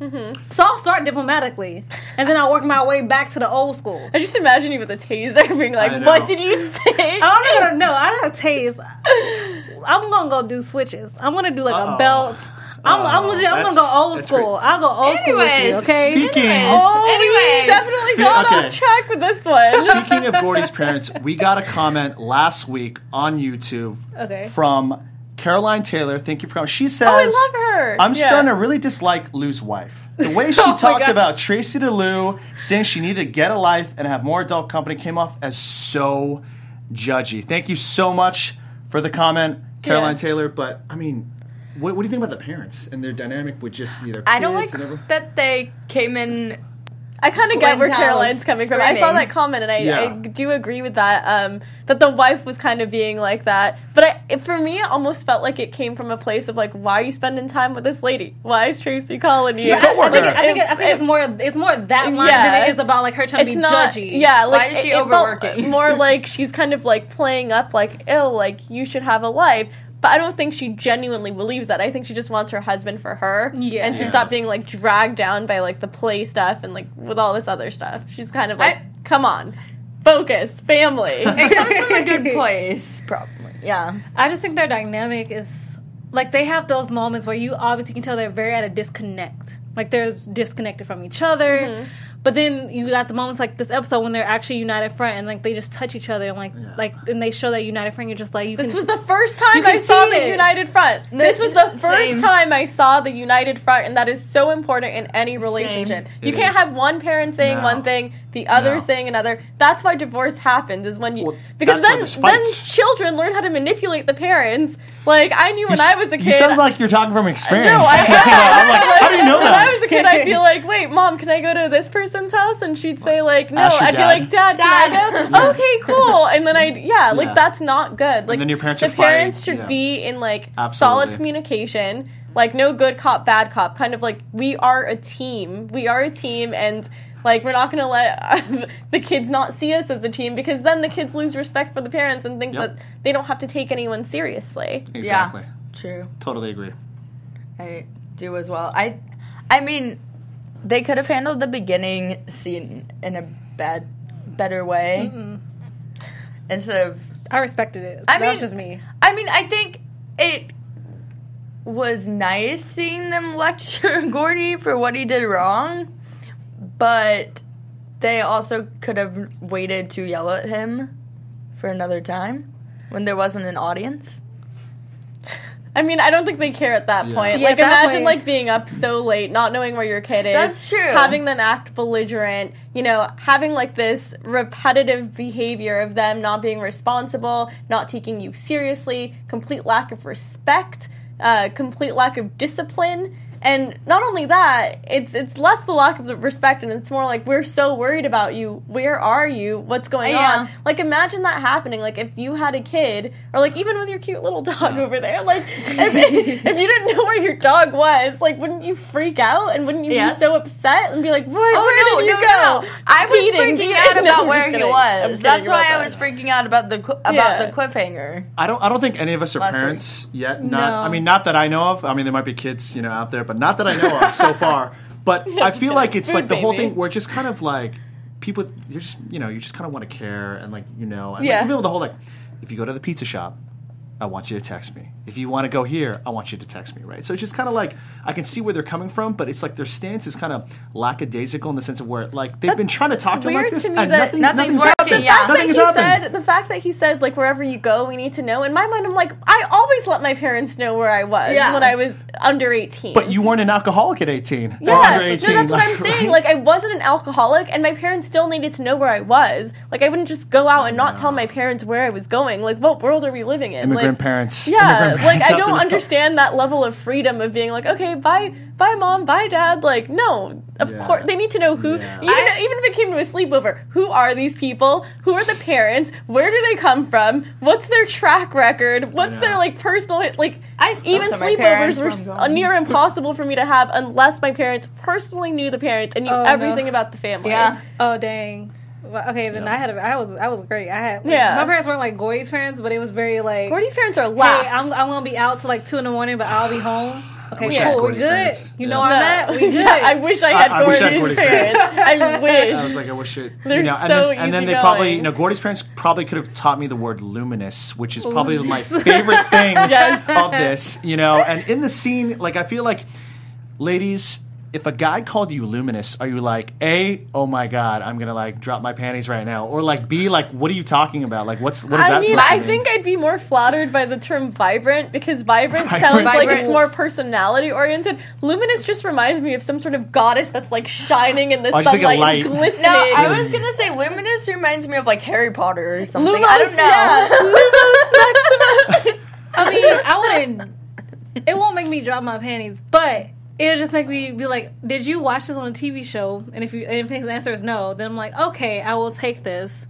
Speaker 5: Mm-hmm. So I'll start diplomatically, and then I'll work my way back to the old school.
Speaker 1: I just imagine you with a taser being like, "What did you say?"
Speaker 5: I'm not gonna no, I don't tase. I'm gonna go do switches. I'm gonna do like
Speaker 6: Uh-oh.
Speaker 5: a belt. I'm, I'm
Speaker 6: Uh-oh.
Speaker 5: legit. I'm gonna go old school.
Speaker 6: great.
Speaker 5: I'll go old school with you. Okay.
Speaker 6: Speaking.
Speaker 1: Oh,
Speaker 4: Anyways.
Speaker 1: definitely
Speaker 6: Spe-
Speaker 1: got
Speaker 6: okay.
Speaker 1: off track with this one.
Speaker 6: Speaking of Gordy's parents, we got a comment last week on YouTube
Speaker 5: Okay.
Speaker 6: from Caroline Taylor. Thank you for coming. She says,
Speaker 1: Oh, I love her.
Speaker 6: I'm
Speaker 1: Yeah.
Speaker 6: starting to really dislike Lou's wife. The way she
Speaker 5: Oh
Speaker 6: talked about Tracey to Lou, saying she needed to get a life and have more adult company, came off as so judgy. Thank you so much for the comment, Caroline
Speaker 1: Yeah.
Speaker 6: Taylor. But I mean, what, what do you think about the parents and their dynamic with just either?
Speaker 4: I don't like
Speaker 6: kids and
Speaker 4: that they came in.
Speaker 1: I kind of get where Caroline's
Speaker 4: house
Speaker 1: coming from. I saw that comment, and I,
Speaker 6: Yeah.
Speaker 1: I do agree with that. Um, that the wife was kind of being like that, but I, it, for me, it almost felt like it came from a place of like, why are you spending time with this lady? Why is Tracey calling you?
Speaker 6: She's a coworker.
Speaker 5: I think, I think, it, I think it's more it's more that line
Speaker 1: Yeah.
Speaker 5: than it is about like her trying to be
Speaker 1: not,
Speaker 5: judgy.
Speaker 1: Yeah, like
Speaker 4: Why is she
Speaker 1: it- it felt
Speaker 4: overworking?
Speaker 1: more like she's kind of like playing up, like, ill, like you should have a life. But I don't think she genuinely believes that. I think she just wants her husband for her,
Speaker 5: Yeah.
Speaker 1: and to
Speaker 6: Yeah.
Speaker 1: stop being like dragged down by like the play stuff and like with all this other stuff. She's kind of like,
Speaker 4: I-
Speaker 1: come on, focus, family.
Speaker 4: It comes from a good place, probably. Yeah.
Speaker 5: I just think their dynamic is like they have those moments where you obviously can tell they're very at a disconnect. Like they're disconnected from each other.
Speaker 1: Mm-hmm.
Speaker 5: But then you got the moments like this episode when they're actually united front and like they just touch each other and like like and they show that united front. You're just like you
Speaker 1: This
Speaker 5: can,
Speaker 1: was the first time I saw the
Speaker 5: it.
Speaker 1: united front. This was the first
Speaker 4: Same.
Speaker 1: time I saw the united front, and that is so important in any relationship. You
Speaker 6: It
Speaker 1: can't
Speaker 6: is.
Speaker 1: have one parent saying
Speaker 6: No.
Speaker 1: one thing, the other
Speaker 6: No.
Speaker 1: saying another. That's why divorce happens. Is when you
Speaker 6: Well,
Speaker 1: because then then children learn how to manipulate the parents. Like I knew when
Speaker 6: You
Speaker 1: I
Speaker 6: s-
Speaker 1: was a kid.
Speaker 6: You sound like you're talking from experience.
Speaker 1: no, I,
Speaker 6: I'm like, how do you know that? when?
Speaker 1: I was a kid, I'd be like, "Wait, mom, can I go to this person's house?" And she'd say like, "No." I'd
Speaker 6: dad.
Speaker 1: be like, "Dad, can I go?" okay, cool. And then I'd yeah, like
Speaker 6: Yeah.
Speaker 1: that's not good. Like
Speaker 6: then your parents
Speaker 1: the
Speaker 6: would fight,
Speaker 1: should
Speaker 6: yeah.
Speaker 1: be in like
Speaker 6: Absolutely.
Speaker 1: solid communication. Like no good cop, bad cop. Kind of like we are a team. We are a team, and like we're not gonna let the kids not see us as a team because then the kids lose respect for the parents and think
Speaker 6: Yep.
Speaker 1: that they don't have to take anyone seriously.
Speaker 6: Exactly.
Speaker 4: Yeah. True.
Speaker 6: Totally agree.
Speaker 4: I do as well. I, I mean, they could have handled the beginning scene in a bad, better way mm-hmm. instead of.
Speaker 5: I respected it.
Speaker 4: I
Speaker 5: that was
Speaker 4: mean-
Speaker 5: just me.
Speaker 4: I mean, I think it was nice seeing them lecture Gordy for what he did wrong, but they also could have waited to yell at him for another time when there wasn't an audience.
Speaker 1: I mean, I don't think they care at that
Speaker 6: Yeah.
Speaker 1: point.
Speaker 5: Yeah,
Speaker 1: like,
Speaker 5: that
Speaker 1: imagine
Speaker 5: way-
Speaker 1: like being up so late, not knowing where your kid is.
Speaker 4: That's true.
Speaker 1: Having them act belligerent, you know, having like this repetitive behavior of them not being responsible, not taking you seriously, complete lack of respect, uh, complete lack of discipline. And not only that, it's it's less the lack of the respect, and it's more like we're so worried about you. Where are you? What's going
Speaker 4: Yeah.
Speaker 1: on? Like imagine that happening. Like if you had a kid, or like even with your cute little dog over there. Like if, if you didn't know where your dog was, like wouldn't you freak out and wouldn't you
Speaker 4: Yes.
Speaker 1: be so upset and be like, where,
Speaker 4: Oh
Speaker 1: where
Speaker 4: no,
Speaker 1: did you
Speaker 4: no,
Speaker 1: go?
Speaker 4: no! I was
Speaker 1: Feeding,
Speaker 4: freaking
Speaker 1: feeding.
Speaker 4: out about
Speaker 1: I'm
Speaker 4: where
Speaker 1: just
Speaker 4: he
Speaker 1: kidding. I'm
Speaker 4: was. That's why
Speaker 1: about
Speaker 4: I was freaking out about the cl- about
Speaker 1: Yeah.
Speaker 4: the cliffhanger.
Speaker 6: I don't. I don't think any of us are
Speaker 4: Last
Speaker 6: parents yet. Not.
Speaker 5: No.
Speaker 6: I mean, not that I know of. I mean, there might be kids, you know, out there, but not that I know of so far. But I feel like it's like the whole thing where it's just kind of like people. You're just, you know, you just kind of want to care and like, you know, and
Speaker 1: Yeah.
Speaker 6: like, even with the whole like, if you go to the pizza shop, I want you to text me. If you want to go here, I want you to text me, right? So it's just kind of like I can see where they're coming from, but it's like their stance is kind of lackadaisical in the sense of where like they've been trying to talk to him like this,
Speaker 1: to me
Speaker 6: and
Speaker 1: that-
Speaker 6: nothing,
Speaker 4: Nothing's
Speaker 6: nothing's
Speaker 4: working,
Speaker 6: happened.
Speaker 4: yeah.
Speaker 1: fact that
Speaker 6: Nothing has
Speaker 1: he
Speaker 6: happened.
Speaker 1: said the fact that he said like wherever you go we need to know in my mind i'm like i always let my parents know where i was
Speaker 4: Yeah.
Speaker 1: when i was under 18
Speaker 6: But you weren't an alcoholic at 18.
Speaker 1: yeah,
Speaker 6: under 18.
Speaker 1: no, that's what I'm saying.
Speaker 6: right?
Speaker 1: Like, I wasn't an alcoholic, and my parents still needed to know where I was. Like, I wouldn't just go out and not tell my parents where I was going. Like, what world are we living in?
Speaker 6: immigrant
Speaker 1: like,
Speaker 6: parents.
Speaker 1: Yeah,
Speaker 6: Immigrant
Speaker 1: like I don't understand that level of freedom of being like, okay, bye, bye, mom, bye, dad. Like, no, of
Speaker 6: Yeah.
Speaker 1: course they need to know who.
Speaker 6: Yeah.
Speaker 1: Even, even if it came to a sleepover, who are these people? Who are the parents? Where do they come from? What's their track record? What's their like personal like?
Speaker 4: I
Speaker 1: even
Speaker 4: tell my parents
Speaker 1: sleepovers were
Speaker 4: where I'm
Speaker 1: s-
Speaker 4: going.
Speaker 1: near impossible for me to have unless my parents personally knew the parents and knew
Speaker 5: Oh, no.
Speaker 1: everything about the family.
Speaker 4: Yeah.
Speaker 5: Oh dang. Well, okay, then I had a, I was I was great. I had
Speaker 1: Yeah.
Speaker 5: My parents weren't like Gordy's parents, but it was very like
Speaker 1: Gordy's parents are
Speaker 5: Hey. I'm I'm gonna be out till like two in the morning, but I'll be home. Okay,
Speaker 6: wish I had
Speaker 5: cool, we're
Speaker 6: Gordy's
Speaker 5: good.
Speaker 6: parents.
Speaker 5: You
Speaker 6: Yeah.
Speaker 5: know where I'm at. We good.
Speaker 1: Yeah, I wish I had
Speaker 6: I- I wish I had
Speaker 1: Gordy's
Speaker 6: Gordy's
Speaker 1: parents. I wish.
Speaker 6: I was like, I wish it.
Speaker 1: They're
Speaker 6: you know, and
Speaker 1: so
Speaker 6: then, and then they probably, you know, Gordy's parents probably could have taught me the word luminous, which is probably my favorite thing
Speaker 1: Yes.
Speaker 6: of this. You know, and in the scene, like I feel like, ladies, if a guy called you luminous, are you like a, oh my god, I'm gonna like drop my panties right now, or like b, like what are you talking about? Like what's what is
Speaker 1: I
Speaker 6: that?
Speaker 1: mean,
Speaker 6: supposed to
Speaker 1: I
Speaker 6: mean?
Speaker 1: I think I'd be more flattered by the term vibrant because vibrant,
Speaker 6: Vibrant.
Speaker 1: sounds like it's more personality oriented. Luminous just reminds me of some sort of goddess that's like shining in the
Speaker 6: Oh, I just
Speaker 1: sunlight,
Speaker 6: light.
Speaker 1: glistening.
Speaker 4: No, I was gonna say Luminous reminds me of like Harry Potter or something.
Speaker 1: Lumos,
Speaker 4: I don't know.
Speaker 1: Yeah. Lumos Maxima.
Speaker 5: I mean, I wouldn't. It won't make me drop my panties, but it'll just make me be like, "Did you watch this on a TV show?" And if you and if his answer is no, then I'm like, "Okay, I will take this."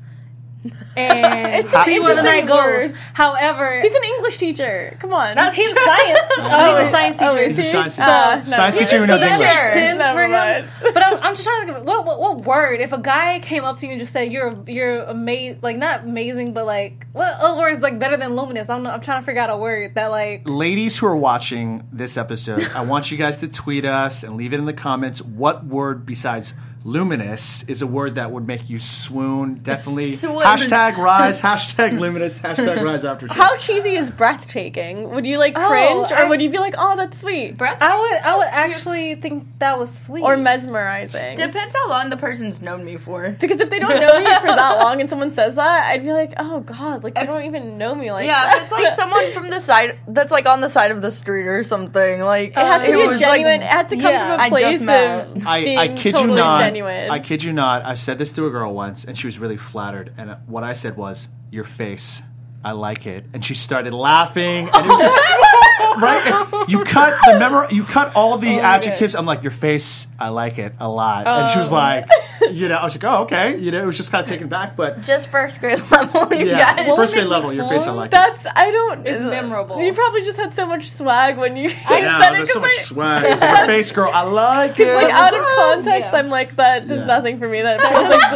Speaker 5: And
Speaker 1: It's an
Speaker 5: see where the night goes. However,
Speaker 1: He's an English teacher. Come on.
Speaker 5: he's science. Oh, he's a science
Speaker 1: Oh,
Speaker 5: teacher.
Speaker 1: is
Speaker 6: He's a science teacher.
Speaker 1: Uh, no.
Speaker 6: Science teacher who knows
Speaker 5: that
Speaker 6: English.
Speaker 4: Sure.
Speaker 1: Never
Speaker 5: for him.
Speaker 1: mind.
Speaker 5: But I'm, I'm just trying to think of what, what what word. If a guy came up to you and just said you're you're amazing, like not amazing, but like what other words like better than luminous? I don't. I'm trying to figure out a word that like
Speaker 6: Ladies who are watching this episode, I want you guys to tweet us and leave it in the comments. What word besides luminous is a word that would make you swoon? Definitely.
Speaker 4: Swoon.
Speaker 6: Hashtag rise, hashtag luminous, hashtag rise after show.
Speaker 1: How cheesy is breathtaking? Would you like
Speaker 5: Oh,
Speaker 1: cringe, or
Speaker 5: I-
Speaker 1: would you be like, "Oh, that's sweet,"
Speaker 4: Breath.
Speaker 5: I would I would actually think that was sweet.
Speaker 1: or mesmerizing?
Speaker 4: Depends how long the person's known me for.
Speaker 1: because if they don't know you for that long and someone says that, I'd be like, "Oh God, like they don't even know me like
Speaker 4: Yeah,
Speaker 1: that."
Speaker 4: if it's like someone from the side that's like on the side of the street or something. Like
Speaker 1: It has uh, to be a
Speaker 4: was, like,
Speaker 1: genuine. it has to come
Speaker 5: yeah.
Speaker 1: from a place
Speaker 4: just met.
Speaker 1: of
Speaker 6: I, I kid
Speaker 1: totally
Speaker 6: you not.
Speaker 1: Genuine.
Speaker 6: I kid you not. I said this to a girl once, and she was really flattered. And what I said was, "Your face, I like it." And she started laughing, and it was just right. It's, you cut the memor- You cut all the oh
Speaker 1: my
Speaker 6: adjectives. I'm like, "Your face, I like it a lot." And she was oh. like, "You know," I was like, "Oh, okay." You know, it was just kind of taken back, but
Speaker 4: just first grade level. You
Speaker 6: yeah,
Speaker 4: guys.
Speaker 6: First grade
Speaker 5: make me
Speaker 6: level, your face, I
Speaker 5: swoon?
Speaker 6: like it.
Speaker 1: That's I don't.
Speaker 5: It's memorable.
Speaker 1: You probably just had so much swag when you
Speaker 6: Yeah,
Speaker 1: said it
Speaker 6: there's so
Speaker 1: 'cause
Speaker 6: much
Speaker 1: I-
Speaker 6: swag. It's like, your face, girl, I like it.
Speaker 1: Like out of oh, context,
Speaker 5: Yeah.
Speaker 1: I'm like that does
Speaker 6: Yeah.
Speaker 1: nothing for me. That feels like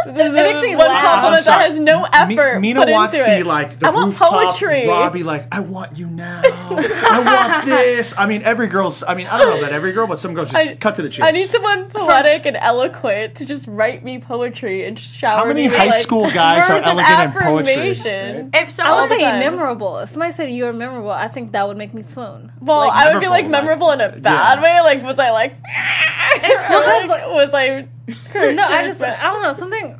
Speaker 1: the, the, the
Speaker 5: makes me
Speaker 1: one
Speaker 5: laugh.
Speaker 1: compliment
Speaker 6: I'm
Speaker 1: that has no effort
Speaker 6: Mi- Mina
Speaker 1: put
Speaker 6: wants
Speaker 1: into
Speaker 6: the
Speaker 1: it.
Speaker 6: like the
Speaker 1: I want
Speaker 6: rooftop
Speaker 1: poetry.
Speaker 6: Robbie like I want you now. I want this. I mean, every girl's. I mean, I don't know about every girl, but some girls just
Speaker 1: I-
Speaker 6: cut to the chase.
Speaker 1: I need someone poetic and eloquent to just write me poetry and just shower
Speaker 6: How many
Speaker 1: me with,
Speaker 6: high
Speaker 1: like,
Speaker 6: school guys are
Speaker 1: words of
Speaker 6: elegant in poetry?
Speaker 1: affirmation.
Speaker 4: if
Speaker 5: I
Speaker 4: someone
Speaker 5: would say memorable. If somebody said you were memorable, I think that would make me swoon.
Speaker 1: Well,
Speaker 5: Like,
Speaker 1: I would be like
Speaker 6: memorable,
Speaker 1: memorable in a bad
Speaker 6: Yeah.
Speaker 1: way. Like, was I like?
Speaker 5: sometimes,
Speaker 1: like, was I?
Speaker 5: no, I just I don't know something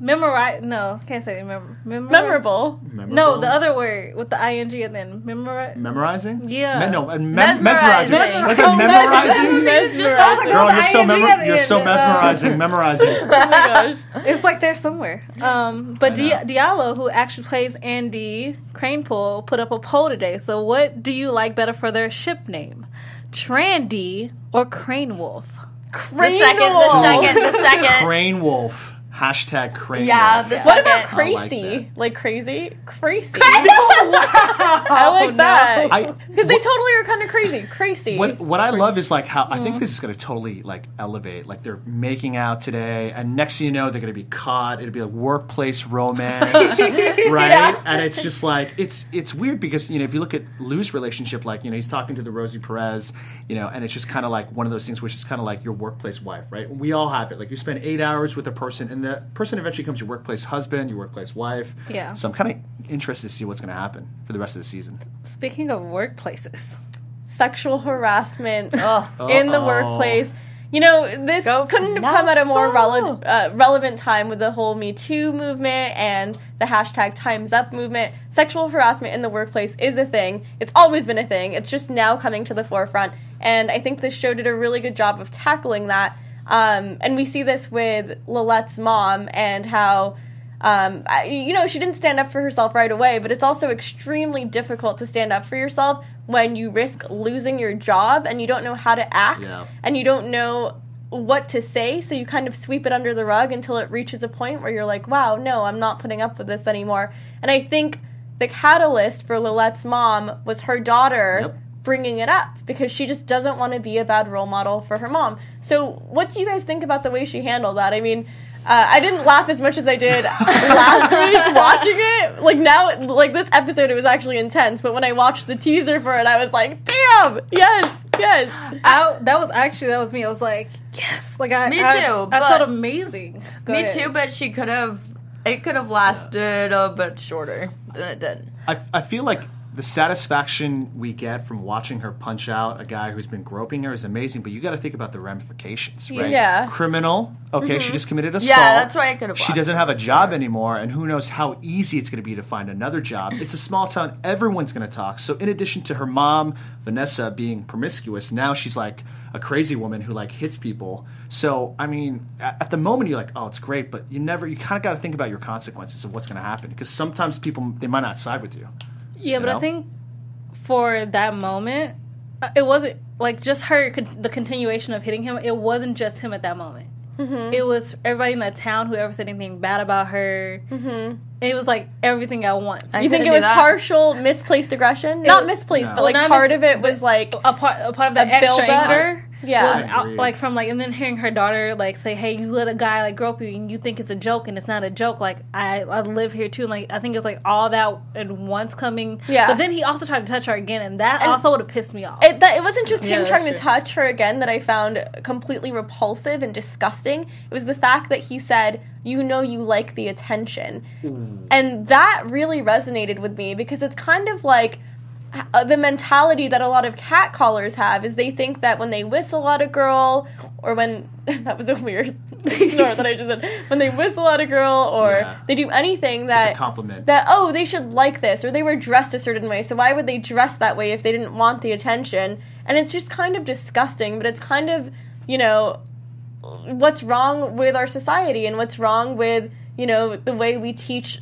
Speaker 5: memorize. No, can't say mem- memor-
Speaker 1: memorable.
Speaker 5: No, the other word with the ing and then memorize.
Speaker 6: memorizing.
Speaker 5: Yeah.
Speaker 6: Me- no, and
Speaker 4: Mesmerizing.
Speaker 6: mesmerizing. mesmerizing.
Speaker 1: Oh,
Speaker 6: memorizing?
Speaker 1: Mesmerizing.
Speaker 6: Girl, you're so
Speaker 5: ing
Speaker 6: memor- you're so
Speaker 5: uh,
Speaker 6: mesmerizing. Memorizing.
Speaker 1: Oh my gosh.
Speaker 5: It's like they're somewhere. Um, but Di- Diallo, who actually plays Andy Cranepool, put up a poll today. So, what do you like better for their ship name, Trandy or Crane Wolf?
Speaker 4: The second, the second, the second.
Speaker 6: Crane Wolf. Hashtag crazy.
Speaker 4: Yeah,
Speaker 6: Wolf.
Speaker 4: the
Speaker 1: What about
Speaker 6: I like
Speaker 1: crazy? Like, crazy? Crazy. I like that.
Speaker 6: I-
Speaker 1: Because they totally are kind of crazy. Crazy.
Speaker 6: What what I love is like how I think mm-hmm. this is going to totally like elevate. Like they're making out today, and next thing you know, they're going to be caught. It'll be like workplace romance, right? And it's just like it's it's weird because you know if you look at Lou's relationship, like you know he's talking to the Rosie Perez, you know, and it's just kind of like one of those things which is kind of like your workplace wife, right? We all have it. Like you spend eight hours with a person, and the person eventually becomes your workplace husband, your workplace wife.
Speaker 5: Yeah.
Speaker 6: So I'm kind of interested to see what's going to happen for the rest of the season.
Speaker 5: Speaking of workplaces,
Speaker 1: Sexual harassment
Speaker 4: Ugh.
Speaker 1: in the workplace. You know, this
Speaker 4: Go
Speaker 1: couldn't have
Speaker 4: now
Speaker 1: come at a more
Speaker 4: so.
Speaker 1: rele- uh, relevant time with the whole Me Too movement and the hashtag Time's Up movement. Sexual harassment in the workplace is a thing. It's always been a thing. It's just now coming to the forefront. And I think this show did a really good job of tackling that. Um, and we see this with Lilette's mom and how um, I, you know, she didn't stand up for herself right away, but it's also extremely difficult to stand up for yourself when you risk losing your job and you don't know how to act
Speaker 6: Yeah.
Speaker 1: and you don't know what to say, so you kind of sweep it under the rug until it reaches a point where you're like, wow, no, I'm not putting up with this anymore. And I think the catalyst for Lilette's mom was her daughter
Speaker 6: Yep.
Speaker 1: Bringing it up because she just doesn't want to be a bad role model for her mom. So, what do you guys think about the way she handled that? I mean, uh, I didn't laugh as much as I did last week watching it. Like now, like this episode, it was actually intense. But when I watched the teaser for it, I was like, "Damn, yes, yes."
Speaker 5: I, that was actually that was me. I was like, yes, like I
Speaker 4: Me
Speaker 5: I-
Speaker 4: too,
Speaker 5: I,
Speaker 4: but-
Speaker 5: felt amazing. Go
Speaker 4: Me
Speaker 5: ahead.
Speaker 4: too, but she could have. It could have lasted a bit shorter than it did.
Speaker 6: I, I feel like the satisfaction we get from watching her punch out a guy who's been groping her is amazing, but you got to think about the ramifications, right?
Speaker 1: Yeah.
Speaker 6: Criminal. Okay, she mm-hmm. just committed assault.
Speaker 4: Yeah, that's why I could have
Speaker 6: She doesn't have a job anymore, and who knows how easy it's going to be to find another job. It's a small town; everyone's going to talk. So, in addition to her mom, Vanessa, being promiscuous, now she's like a crazy woman who like hits people. So, I mean, at, at the moment you're like, "Oh, it's great," but you never, you kind of got to think about your consequences of what's going to happen because sometimes people they might not side with you.
Speaker 5: Yeah, but
Speaker 6: know?
Speaker 5: I think for that moment, uh, it wasn't like just her the continuation of hitting him. It wasn't just him at that moment.
Speaker 1: Mm-hmm.
Speaker 5: It was everybody in that town, who ever said anything bad about her. Mm-hmm. It was like everything at once.
Speaker 4: I
Speaker 1: You think it was
Speaker 4: that.
Speaker 1: partial misplaced aggression? Not misplaced, but like
Speaker 5: Not
Speaker 1: part
Speaker 5: mis-
Speaker 1: of it was like
Speaker 5: a part a part of that
Speaker 1: A
Speaker 5: extra
Speaker 1: build-up?
Speaker 5: anger
Speaker 1: Yeah.
Speaker 5: out, like from like and then hearing her daughter like say hey you let a guy like grope you and you think it's a joke and it's not a joke like I I live here too and like I think it's like all that at once coming
Speaker 1: Yeah.
Speaker 5: but then he also tried to touch her again and that
Speaker 1: And-
Speaker 5: also would have pissed me off
Speaker 1: it, that, it wasn't just
Speaker 4: Yeah,
Speaker 1: him
Speaker 4: that's
Speaker 1: trying to touch her again that I found completely repulsive and disgusting. It was the fact that he said, "You know, you like the attention," and that really resonated with me because it's kind of like Uh, the mentality that a lot of cat callers have is they think that when they whistle at a girl or when that was a weird snort that I just said when they whistle at a girl or
Speaker 6: Yeah.
Speaker 1: they do anything that
Speaker 6: compliment.
Speaker 1: that oh they should like this or they were dressed a certain way so why would they dress that way if they didn't want the attention and it's just kind of disgusting but it's kind of you know what's wrong with our society and what's wrong with you know the way we teach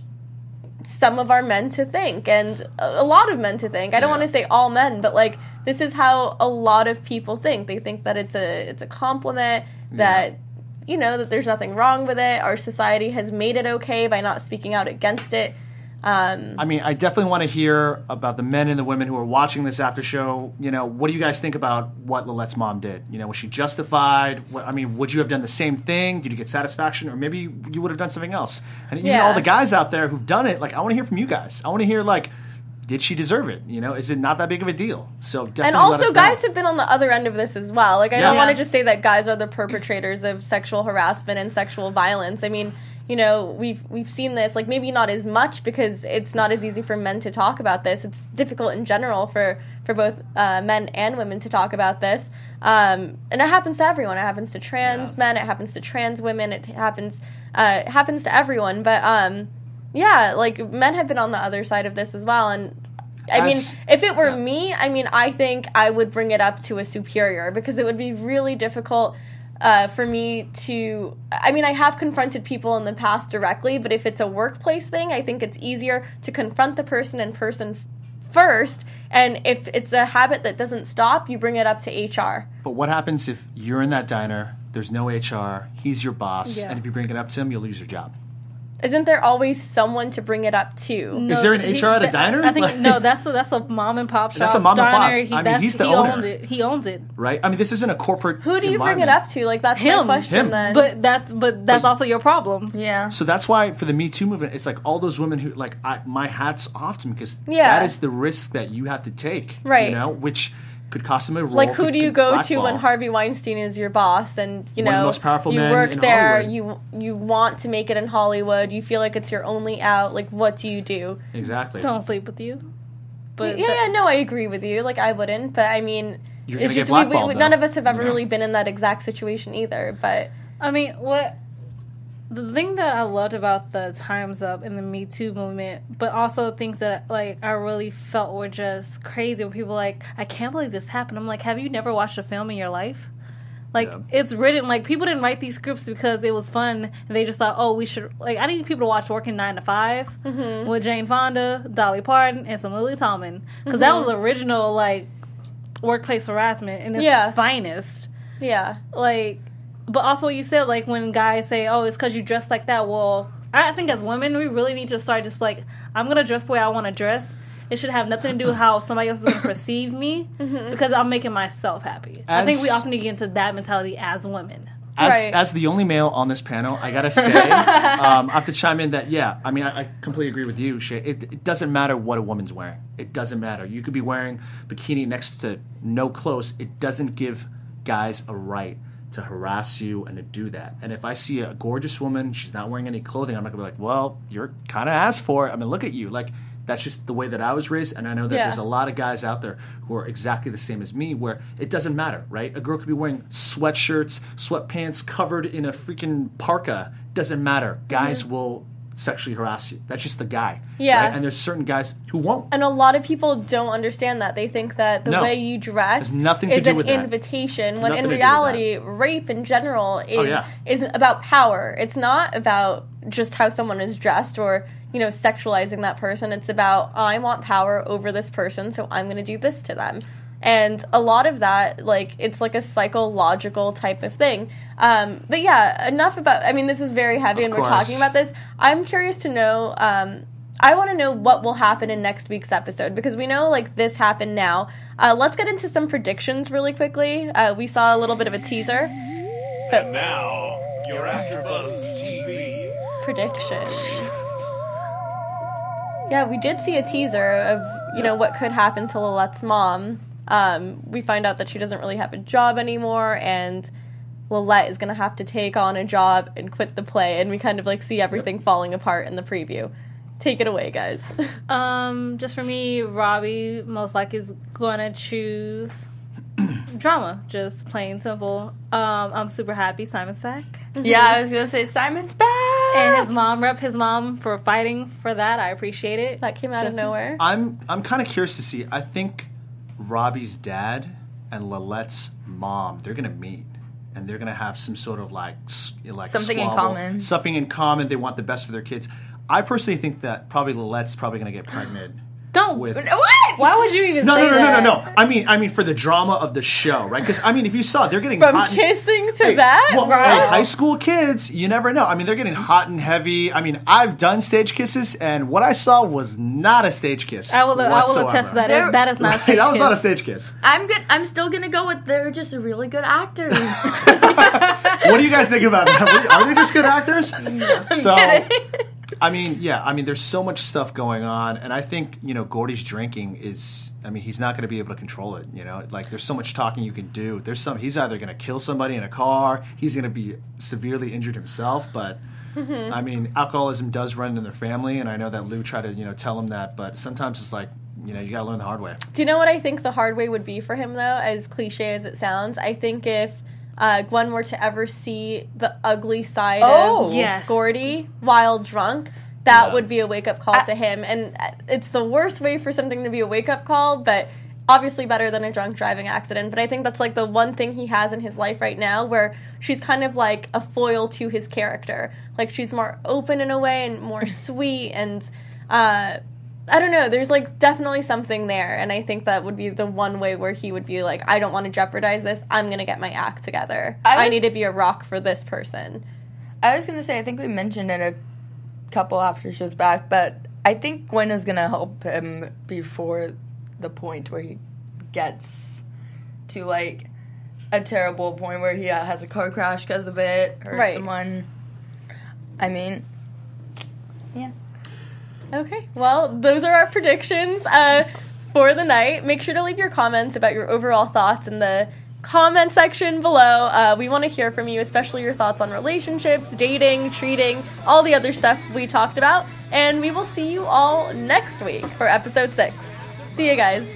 Speaker 1: some of our men to think and a lot of men to think. I don't
Speaker 6: Yeah.
Speaker 1: want to say all men but like this is how a lot of people think. They think that it's a it's a compliment that you know that there's nothing wrong with it. Our society has made it okay by not speaking out against it um,
Speaker 6: I mean, I definitely want to hear about the men and the women who are watching this after show. You know, what do you guys think about what Lilette's mom did? You know, was she justified? What, I mean, would you have done the same thing? Did you get satisfaction, or maybe you would have done something else? And you know,
Speaker 1: Yeah.
Speaker 6: all the guys out there who've done it, like, I want to hear from you guys. I want to hear like, did she deserve it? You know, is it not that big of a deal? So definitely
Speaker 1: and
Speaker 6: let
Speaker 1: also guys have been on the other end of this as well like i don't want to just say that guys are the perpetrators of sexual harassment and sexual violence i mean you know we've we've seen this like maybe not as much because it's not as easy for men to talk about this. It's difficult in general for for both uh, men and women to talk about this. Um, and it happens to everyone. It happens to trans
Speaker 6: Yeah.
Speaker 1: men. It happens to trans women. It happens uh, it happens to everyone. But um yeah like men have been on the other side of this as well. And I mean,
Speaker 6: As-
Speaker 1: if it were
Speaker 6: yeah.
Speaker 1: me, I mean, I think I would bring it up to a superior because it would be really difficult uh, for me to. I mean, I have confronted people in the past directly, but if it's a workplace thing, I think it's easier to confront the person in person f- first. And if it's a habit that doesn't stop, you bring it up to HR.
Speaker 6: But what happens if you're in that diner? There's no HR. He's your boss,
Speaker 5: Yeah.
Speaker 6: and if you bring it up to him, you'll lose your job.
Speaker 1: Isn't there always someone to bring it up to?
Speaker 6: Is there an HR at a
Speaker 5: th-
Speaker 6: diner?
Speaker 5: I think
Speaker 6: Like-
Speaker 5: no. That's a, that's a mom and pop shop.
Speaker 6: That's a mom and pop.
Speaker 5: diner. He,
Speaker 6: I mean, he's the
Speaker 5: he
Speaker 6: owner.
Speaker 5: owns it. He owns it.
Speaker 6: Right? I mean, this isn't a corporate.
Speaker 1: Who do you bring it up to? Like that's
Speaker 5: Him.
Speaker 1: my question.
Speaker 6: Him.
Speaker 1: Then,
Speaker 5: But that's but that's
Speaker 6: But-
Speaker 5: also your problem.
Speaker 4: Yeah.
Speaker 6: So that's why for the Me Too movement, it's like all those women who like I, my hats off to them because
Speaker 1: Yeah.
Speaker 6: that is the risk that you have to take,
Speaker 1: Right.
Speaker 6: You know, which could cost them a role.
Speaker 1: like who
Speaker 6: could-
Speaker 1: do you go to
Speaker 6: blackball.
Speaker 1: when Harvey Weinstein is your boss and you
Speaker 6: One of
Speaker 1: know
Speaker 6: the most powerful
Speaker 1: you
Speaker 6: men
Speaker 1: work
Speaker 6: in
Speaker 1: there
Speaker 6: Hollywood.
Speaker 1: you you want to make it in Hollywood you feel like it's your only out like what do you do
Speaker 6: exactly?
Speaker 5: Don't sleep with you. But
Speaker 1: yeah
Speaker 5: that-
Speaker 1: yeah no I agree with you like I wouldn't but I mean
Speaker 6: You're
Speaker 1: it's
Speaker 6: gonna get
Speaker 1: just we, we, none of us have ever
Speaker 6: you know?
Speaker 1: really been in that exact situation either but
Speaker 5: I mean, what the thing that I loved about the Times Up and the Me Too movement, but also things that like I really felt were just crazy. When people were like, I can't believe this happened. I'm like, have you never watched a film in your life? Like
Speaker 6: Yeah.
Speaker 5: it's written like people didn't write these scripts because it was fun and they just thought, oh, we should like I need people to watch Working Nine to 5
Speaker 1: Mm-hmm.
Speaker 5: with Jane Fonda, Dolly Parton, and some Lily Tomlin because that was original like workplace harassment in its
Speaker 1: Yeah.
Speaker 5: finest
Speaker 1: yeah
Speaker 5: like but also what you said like when guys say oh it's because you dress like that well i think as women we really need to start just like i'm gonna dress the way i want to dress it should have nothing to do with how somebody else is gonna perceive me because i'm making myself happy i think we
Speaker 6: As-
Speaker 5: also need to get into that mentality as women
Speaker 6: as,
Speaker 1: Right.
Speaker 6: as the only male on this panel, I gotta say, um, I have to chime in that yeah, I mean, I, I completely agree with you, Chae. It, it doesn't matter what a woman's wearing. It doesn't matter. You could be wearing bikini next to no clothes. It doesn't give guys a right to harass you and to do that. And if I see a gorgeous woman, she's not wearing any clothing, I'm not gonna be like, well, you're kind of asked for it. I mean, look at you, like. That's just the way that I was raised, and I know that
Speaker 1: Yeah.
Speaker 6: there's a lot of guys out there who are exactly the same as me, where it doesn't matter, right? A girl could be wearing sweatshirts, sweatpants, covered in a freaking parka. Doesn't matter. Guys mm-hmm. will sexually harass you. That's just the guy.
Speaker 1: Yeah.
Speaker 6: right? And there's certain guys who won't.
Speaker 1: and a lot of people don't understand that they think that the
Speaker 6: No.
Speaker 1: way you dress
Speaker 6: Has nothing to
Speaker 1: is
Speaker 6: do
Speaker 1: an invitation when
Speaker 6: Nothing
Speaker 1: in
Speaker 6: to do with
Speaker 1: reality rape in general oh, is
Speaker 6: Oh, yeah.
Speaker 1: is about power it's not about just how someone is dressed or you know sexualizing that person. It's about I want power over this person, so I'm going to do this to them. And a lot of that, like, it's like a psychological type of thing. Um, but yeah, enough about. I mean, this is very heavy,
Speaker 6: Of
Speaker 1: and we're talking about this. I'm curious to know. Um, I want to know what will happen in next week's episode because we know like this happened now. Uh, let's get into some predictions really quickly. Uh, we saw a little bit of a teaser. But
Speaker 2: Now, your AfterBuzz TV.
Speaker 1: predictions. Yeah, we did see a teaser of you know what could happen to Lilette's mom. Um, we find out that she doesn't really have a job anymore, and Lilette is gonna have to take on a job and quit the play, and we kind of like see everything falling apart in the preview. Take it away, guys.
Speaker 5: Um, just for me, Robbie most likely is going to choose drama. Just plain simple. Um, I'm super happy Simon's back.
Speaker 4: Yeah, I was gonna say Simon's back.
Speaker 5: And his mom, rep his mom for fighting for that. I appreciate it.
Speaker 1: that came out of nowhere.
Speaker 6: I'm I'm kind of curious to see. I think Robbie's dad and Lilette's mom they're gonna meet. And they're gonna have some sort of like like
Speaker 4: Something in common.
Speaker 6: Something in common. They want the best for their kids. I personally think that probably Lilette's probably gonna get pregnant
Speaker 5: Don't.
Speaker 6: with.
Speaker 4: what?
Speaker 5: Why would you even
Speaker 6: No,
Speaker 5: say
Speaker 6: no, no, no,
Speaker 5: that?
Speaker 6: no, no. I mean, I mean for the drama of the show, right? Because I mean, if you saw, they're getting
Speaker 1: From
Speaker 6: hot and-
Speaker 1: kissing to
Speaker 6: Hey,
Speaker 1: that,
Speaker 6: well,
Speaker 1: right?
Speaker 6: hey, high school kids, you never know. I mean, they're getting hot and heavy. I mean, I've done stage kisses, and what I saw was not a stage kiss.
Speaker 5: I will. I will attest to that.
Speaker 4: There-
Speaker 5: that is not. a
Speaker 6: Hey,
Speaker 5: stage
Speaker 6: that was not a stage kiss.
Speaker 4: I'm good. I'm still gonna go with they're just really good actors.
Speaker 6: What do you guys think about that? Are they just good actors? so, I mean, yeah, I mean, there's so much stuff going on, and I think you know, Gordy's drinking is. I mean, he's not going to be able to control it. You know, like there's so much talking you can do. There's some. He's either going to kill somebody in a car. He's going to be severely injured himself. But mm-hmm. I mean, alcoholism does run in their family, and I know that Lou tried to you know tell him that, but sometimes it's like you know you got to learn the hard way.
Speaker 1: Do you know what I think the hard way would be for him, though? As cliche as it sounds, I think if uh, Gwen were to ever see the ugly side
Speaker 4: Oh.
Speaker 1: of
Speaker 5: Yes.
Speaker 1: Gordy while drunk, that
Speaker 6: Yeah.
Speaker 1: would be a wake up call to him. And uh, it's the worst way for something to be a wake up call, but obviously better than a drunk driving accident. But I think that's like the one thing he has in his life right now where she's kind of like a foil to his character. Like she's more open in a way and more sweet and. Uh, I don't know. There's like definitely something there, and I think that would be the one way where he would be like, "I don't want to jeopardize this. I'm gonna get my act together.
Speaker 4: I
Speaker 1: I, need to be a rock for this person."
Speaker 4: I was gonna say I think we mentioned it a couple after shows back, but I think Gwen is gonna help him before the point where he gets to like a terrible point where he uh, has a car crash because of it, hurt
Speaker 1: Right.
Speaker 4: someone. I mean, yeah.
Speaker 1: Okay. Well, those are our predictions uh, for the night. Make sure to leave your comments about your overall thoughts in the comment section below. Uh, we want to hear from you, especially your thoughts on relationships, dating, treating, all the other stuff we talked about. And we will see you all next week for episode six. See you guys.